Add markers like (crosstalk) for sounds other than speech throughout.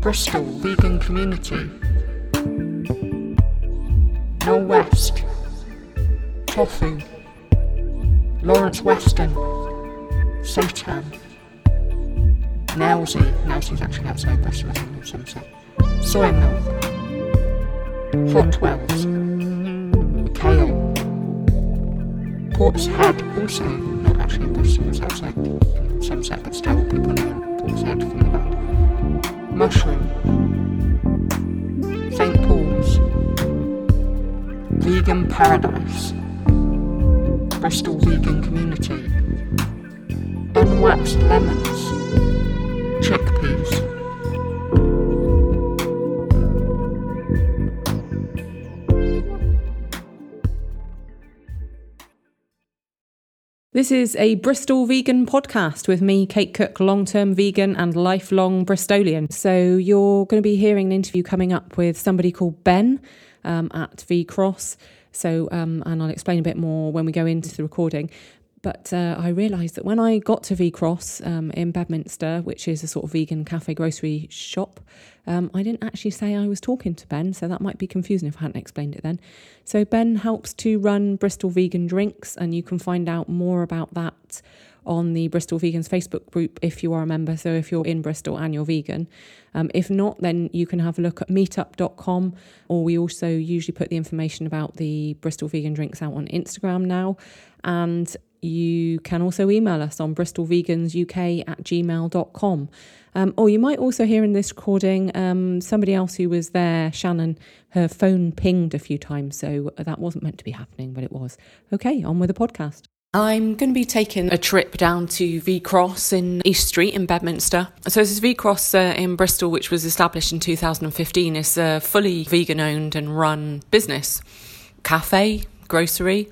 Bristol Vegan Community, Knowle West, Tofu, Lawrence Weston, Satan, Nailsea, Nailsea's actually outside Bristol, isn't it? Somerset, Soy Milk, Hotwells, Kale, Portishead, also not actually in Bristol, it's outside Somerset, but still people know Portishead from the. Mushroom, St. Paul's, Vegan Paradise, Bristol Vegan Community, Unwaxed Lemons, Chickpeas. This is a Bristol vegan podcast with me, Kate Cook, long term vegan and lifelong Bristolian. So, you're going to be hearing an interview coming up with somebody called Ben um, at V Cross. So, um, and I'll explain a bit more when we go into the recording. But uh, I realised that when I got to V Cross um, in Bedminster, which is a sort of vegan cafe grocery shop, um, I didn't actually say I was talking to Ben, so that might be confusing if I hadn't explained it then. So, Ben helps to run Bristol Vegan Drinks, and you can find out more about that on the Bristol Vegans Facebook group if you are a member. So, if you're in Bristol and you're vegan, um, if not, then you can have a look at meetup.com, or we also usually put the information about the Bristol Vegan Drinks out on Instagram now. And you can also email us on bristolvegansuk at gmail.com. Um, or you might also hear in this recording um, somebody else who was there, Shannon, her phone pinged a few times. So that wasn't meant to be happening, but it was. Okay, on with the podcast. I'm going to be taking a trip down to V Cross in East Street in Bedminster. So this is V Cross uh, in Bristol, which was established in 2015. It's a fully vegan owned and run business, cafe, grocery.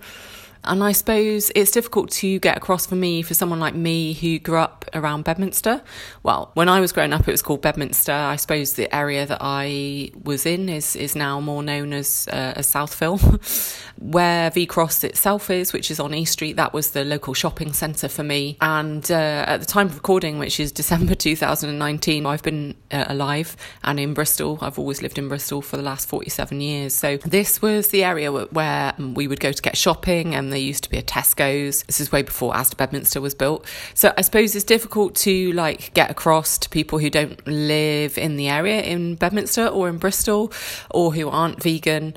And I suppose it's difficult to get across for me, for someone like me who grew up around Bedminster. Well, when I was growing up, it was called Bedminster. I suppose the area that I was in is, is now more known as, uh, as Southville. (laughs) Where V Cross itself is, which is on East Street, that was the local shopping centre for me. And uh, at the time of recording, which is (laughs) December 2019, I've been uh, alive and in Bristol. I've always lived in Bristol for the last 47 years. So this was the area where we would go to get shopping and there used to be a Tesco's. This is way before Asda Bedminster was built. So I suppose it's difficult to like get across to people who don't live in the area in Bedminster or in Bristol or who aren't vegan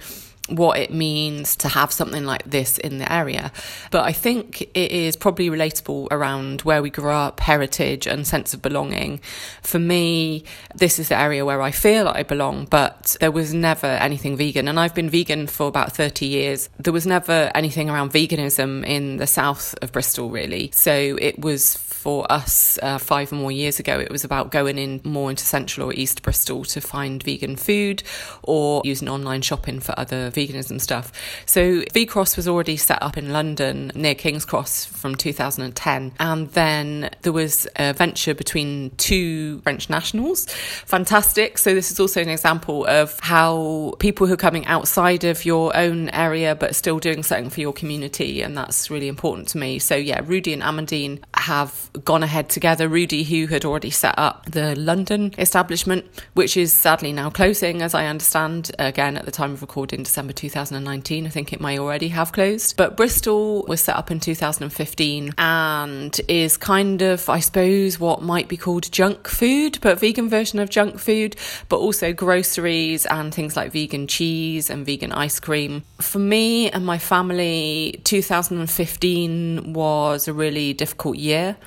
what it means to have something like this in the area. But I think it is probably relatable around where we grew up, heritage, and sense of belonging. For me, this is the area where I feel I belong, but there was never anything vegan. And I've been vegan for about 30 years. There was never anything around veganism in the south of Bristol, really. So it was for us uh, five or more years ago, it was about going in more into central or east Bristol to find vegan food or using online shopping for other veganism stuff. So V Cross was already set up in London near King's Cross from 2010. And then there was a venture between two French nationals. Fantastic. So this is also an example of how people who are coming outside of your own area but still doing something for your community. And that's really important to me. So yeah, Rudy and Amandine have gone ahead together. Rudy, who had already set up the London establishment, which is sadly now closing, as I understand, again at the time of recording, December 2019. I think it may already have closed. But Bristol was set up in 2015 and is kind of, I suppose, what might be called junk food, but vegan version of junk food, but also groceries and things like vegan cheese and vegan ice cream. For me and my family, 2015 was a really difficult year.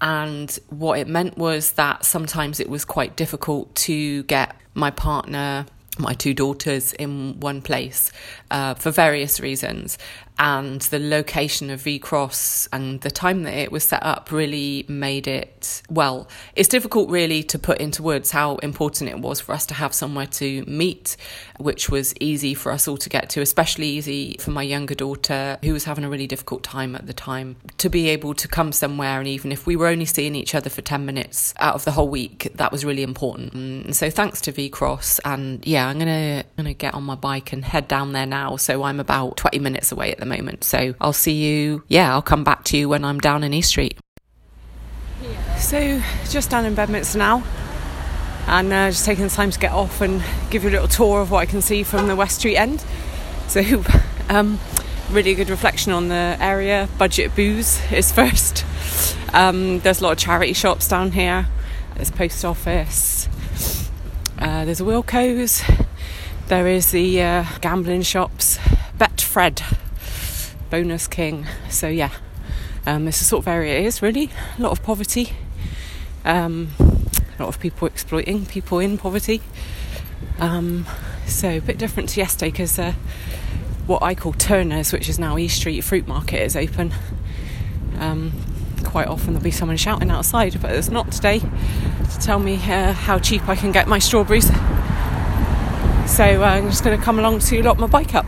And what it meant was that sometimes it was quite difficult to get my partner, my two daughters in one place uh, for various reasons and the location of V Cross and the time that it was set up really made it well. It's difficult really to put into words how important it was for us to have somewhere to meet, which was easy for us all to get to, especially easy for my younger daughter who was having a really difficult time at the time. To be able to come somewhere and even if we were only seeing each other for 10 minutes out of the whole week, that was really important. And so thanks to V Cross and yeah, I'm going to to get on my bike and head down there now. So I'm about 20 minutes away at the moment. So I'll see you, yeah, I'll come back to you when I'm down in East Street. So just down in Bedminster now. and uh, just taking the time to get off and give you a little tour of what I can see from the West Street end. So, (laughs) um, really good reflection on the area. Budget booze is (laughs) first. Um, there's a lot of charity shops down here. There's post office. Uh, there's a Wilko's. There is the uh, gambling shops. Betfred, Bonus King. So yeah, um, is the sort of area it is really. A lot of poverty. Um, a lot of people exploiting people in poverty. Um, so a bit different to yesterday because uh, what I call Turner's, which is now East Street Fruit Market, is open. Um, quite often there'll be someone shouting outside, but it's not today to tell me uh, how cheap I can get my strawberries. So uh, I'm just going to come along to lock my bike up.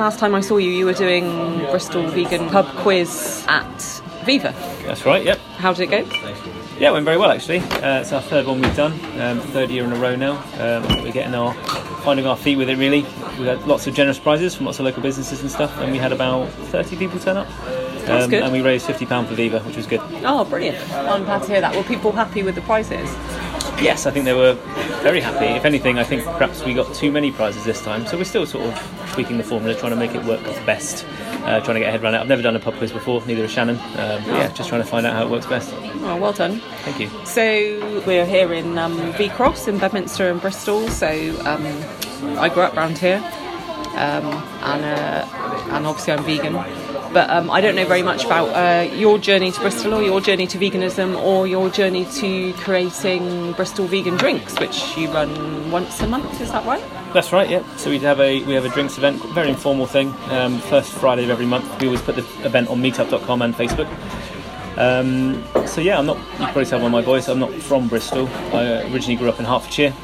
Last time I saw you, you were doing Bristol Vegan Pub Quiz at Viva. That's right, yep. How did it go? Yeah, it went very well actually. Uh, it's our third one we've done, um, third year in a row now. Um, we're getting our, finding our feet with it really. We had lots of generous prizes from lots of local businesses and stuff, and we had about 30 people turn up. That's Um, good. And we raised £50 for Viva, which was good. Oh, brilliant. I'm glad to hear that. Were people happy with the prizes? Yes, I think they were very happy. If anything, I think perhaps we got too many prizes this time, so we're still sort of tweaking the formula, trying to make it work best. Uh, trying to get a head around it. I've never done a pub quiz before, neither has Shannon. Um, yeah, just trying to find out how it works best. Oh, well done. Thank you. So we're here in um, V Cross in Bedminster and Bristol. So um, I grew up around here, um, and uh, and obviously I'm vegan. But um, I don't know very much about uh, your journey to Bristol, or your journey to veganism, or your journey to creating Bristol vegan drinks, which you run once a month. Is that right? That's right. Yeah. So we have a we have a drinks event, very informal thing. Um, first Friday of every month. We always put the event on Meetup.com and Facebook. Um, so yeah, I'm not. You probably tell by my voice. I'm not from Bristol. I originally grew up in Hertfordshire.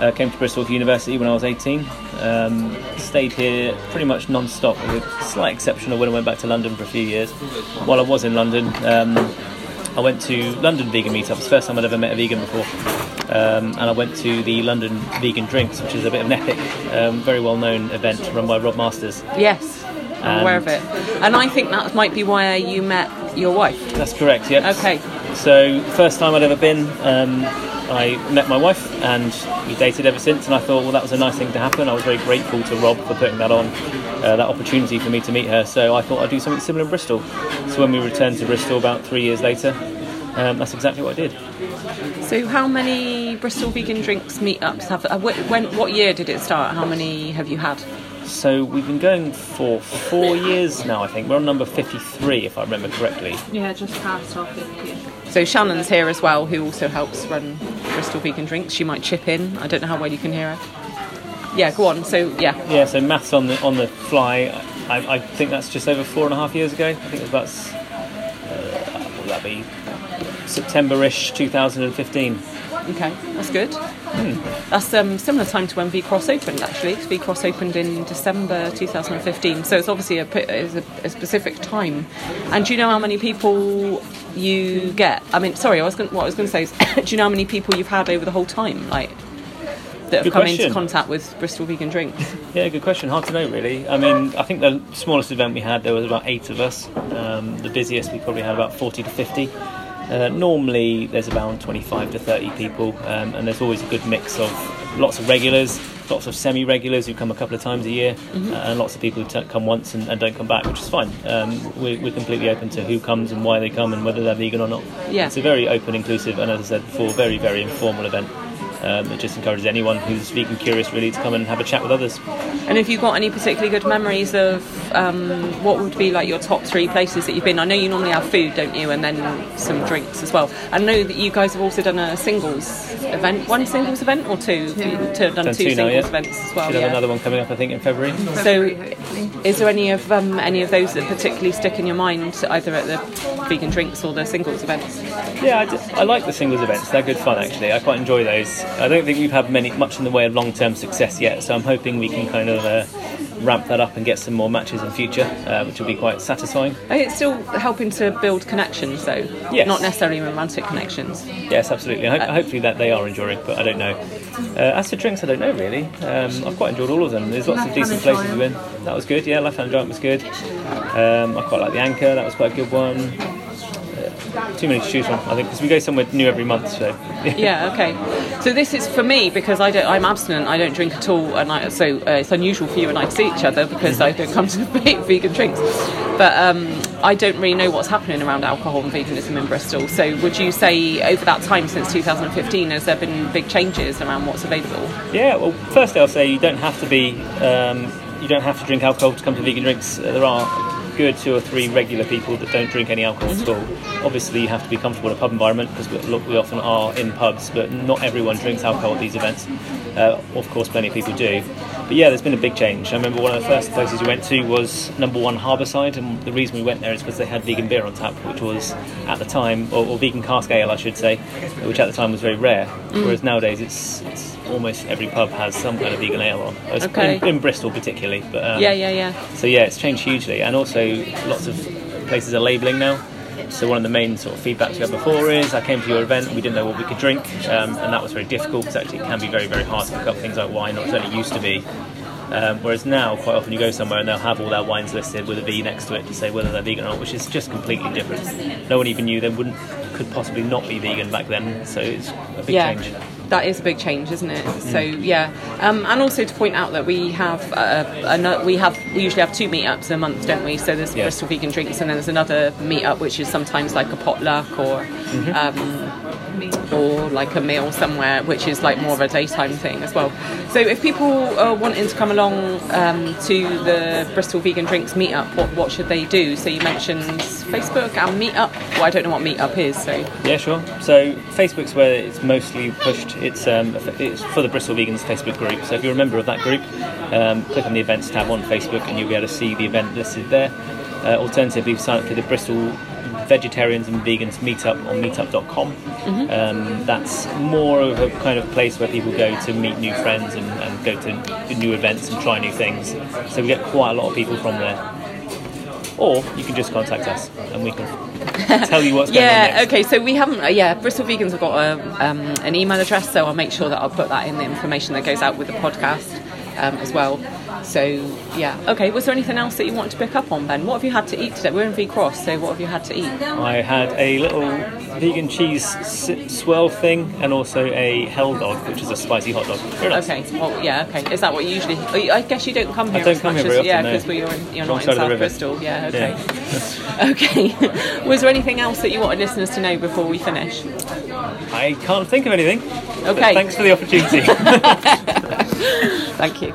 Uh, came to Bristol university when I was 18. Um, stayed here pretty much non-stop, with a slight exception of when I went back to London for a few years. While I was in London, um, I went to London Vegan meetups. First time I'd ever met a vegan before. Um, and I went to the London Vegan Drinks, which is a bit of an epic, um, very well-known event run by Rob Masters. Yes, I'm aware of it. And I think that might be why you met your wife. That's correct. Yes. Okay. So first time I'd ever been, um, I met my wife and we dated ever since. And I thought, well, that was a nice thing to happen. I was very grateful to Rob for putting that on, uh, that opportunity for me to meet her. So I thought I'd do something similar in Bristol. So when we returned to Bristol about three years later, um, that's exactly what I did. So, how many Bristol vegan drinks meetups have? Uh, when? What year did it start? How many have you had? So we've been going for four years now. I think we're on number fifty-three, if I remember correctly. Yeah, just past our 50. So Shannon's here as well, who also helps run Bristol Vegan Drinks. She might chip in. I don't know how well you can hear her. Yeah, go on. So yeah, Yeah, so maths on the on the fly. I, I think that's just over four and a half years ago. I think it was about uh, what would that be? September-ish, 2015. okay, that's good. That's um, similar time to when V Cross opened actually. V Cross opened in December 2015, so it's obviously a, it's a, a specific time. And do you know how many people you get? I mean, sorry, I was going what I was going to say is, (coughs) do you know how many people you've had over the whole time, like that have Good come question. into contact with Bristol Vegan Drinks? Yeah, good question. Hard to know, really. I mean, I think the smallest event we had there was about eight of us. Um, the busiest we probably had about 40 to 50. Uh, normally there's about 25 to 30 people, um, and there's always a good mix of lots of regulars, lots of semi-regulars who come a couple of times a year, uh, and lots of people who t- come once and, and don't come back, which is fine. Um, we're, we're completely open to who comes and why they come and whether they're vegan or not. Yeah. It's a very open, inclusive, and as I said before, very, very informal event. Um, it just encourages anyone who's vegan curious really to come and have a chat with others. And have you got any particularly good memories of um, what would be like your top three places that you've been? I know you normally have food, don't you, and then some drinks as well. I know that you guys have also done a singles event, one singles event or two? Two, done, Done two two now, singles yeah. events as well. Should have yeah. another one coming up, I think, in February. So, is there any of um, any of those that particularly stick in your mind, either at the vegan drinks or the singles events? Yeah, I, d- I like the singles events. They're good fun, actually. I quite enjoy those. I don't think we've had many much in the way of long-term success yet, so I'm hoping we can kind of uh, ramp that up and get some more matches in future, uh, which will be quite satisfying. It's still helping to build connections, though. Yes. Not necessarily romantic connections. Yes, absolutely. I hope, hopefully that they are enjoying, but I don't know. Uh, as for drinks, I don't know really. Um, I've quite enjoyed all of them. There's lots of decent places we've been. That was good. Yeah, Left Hand Giant was good. Um, I quite like the Anchor. That was quite a good one. Too many to choose from, I think, because we go somewhere new every month. So (laughs) Yeah, okay. So this is for me because I don't, I'm abstinent. I don't drink at all, and I, so uh, it's unusual for you and I to see each other because I don't come to (laughs) vegan drinks. But um, I don't really know what's happening around alcohol and veganism in Bristol. So would you say over that time since 2015 has there been big changes around what's available? Yeah, well, firstly, I'll say you don't have to be, um, you don't have to drink alcohol to come to vegan drinks. Uh, there are good two or three regular people that don't drink any alcohol at all. Obviously, you have to be comfortable in a pub environment because look, we often are in pubs, but not everyone drinks alcohol at these events. Uh, of course, plenty of people do. But yeah, there's been a big change. I remember one of the first places we went to was number one Harbourside, and the reason we went there is because they had vegan beer on tap, which was at the time, or, or vegan cask ale, I should say, which at the time was very rare. Whereas nowadays, it's, it's almost every pub has some kind of vegan ale on. It's Okay. In, in Bristol, particularly. But um, Yeah, yeah, yeah. so yeah, it's changed hugely, and also lots of places are labelling now. So one of the main sort of feedbacks we had before is I came to your event, we didn't know what we could drink, um, and that was very difficult because actually it can be very very hard to pick up things like wine, or it certainly used to be. Um, whereas now, quite often you go somewhere and they'll have all their wines listed with a V next to it to say whether they're vegan or not, which is just completely different. No one even knew they wouldn't could possibly not be vegan back then, so it's a big yeah, change. That is a big change, isn't it? So yeah, um, and also to point out that we have uh, ano- we have we usually have two meetups a month, don't we? So there's. Bristol Vegan Drinks, and then there's another meetup which is sometimes like a potluck or. Um, or like a meal somewhere, which is like more of a daytime thing as well. So, if people are wanting to come along um, to the Bristol Vegan Drinks meetup, what, what should they do? So, you mentioned Facebook and Meetup. Well, I don't know what Meetup is, so Yeah, sure. So Facebook's where it's mostly pushed. It's um, it's for the Bristol Vegans Facebook group. So if you're a member of that group, um, click on the events tab on Facebook, and you'll be able to see the event listed there. Uh, alternatively, sign up to the Bristol Vegetarians and Vegans Meetup on Meetup.com. Um, that's more of a kind of place where people go to meet new friends and, and go to new events and try new things. So we get quite a lot of people from there. Or you can just contact us, and we can tell you what's (laughs) going on Yeah, okay, so we haven't, uh, yeah, Bristol Vegans have got a, um, an email address, so I'll make sure that I'll put that in the information that goes out with the podcast um, as well. So, yeah, okay, was there anything else that you wanted to pick up on, Ben? What have you had to eat today? We're in V Cross, so what have you had to eat? I had a little vegan cheese swirl thing and also a hell dog, which is a spicy hot dog. Very nice. Okay, well, yeah, okay. Is that what you usually? oh, I guess you don't come here. don't as come much here as, very Yeah, often, no. because you're, you're not in South. Bristol. Yeah, okay. (laughs) okay. (laughs) Was there anything else that you wanted listeners to know before we finish? I can't think of anything. Okay. thanks for the opportunity. (laughs) Thank you.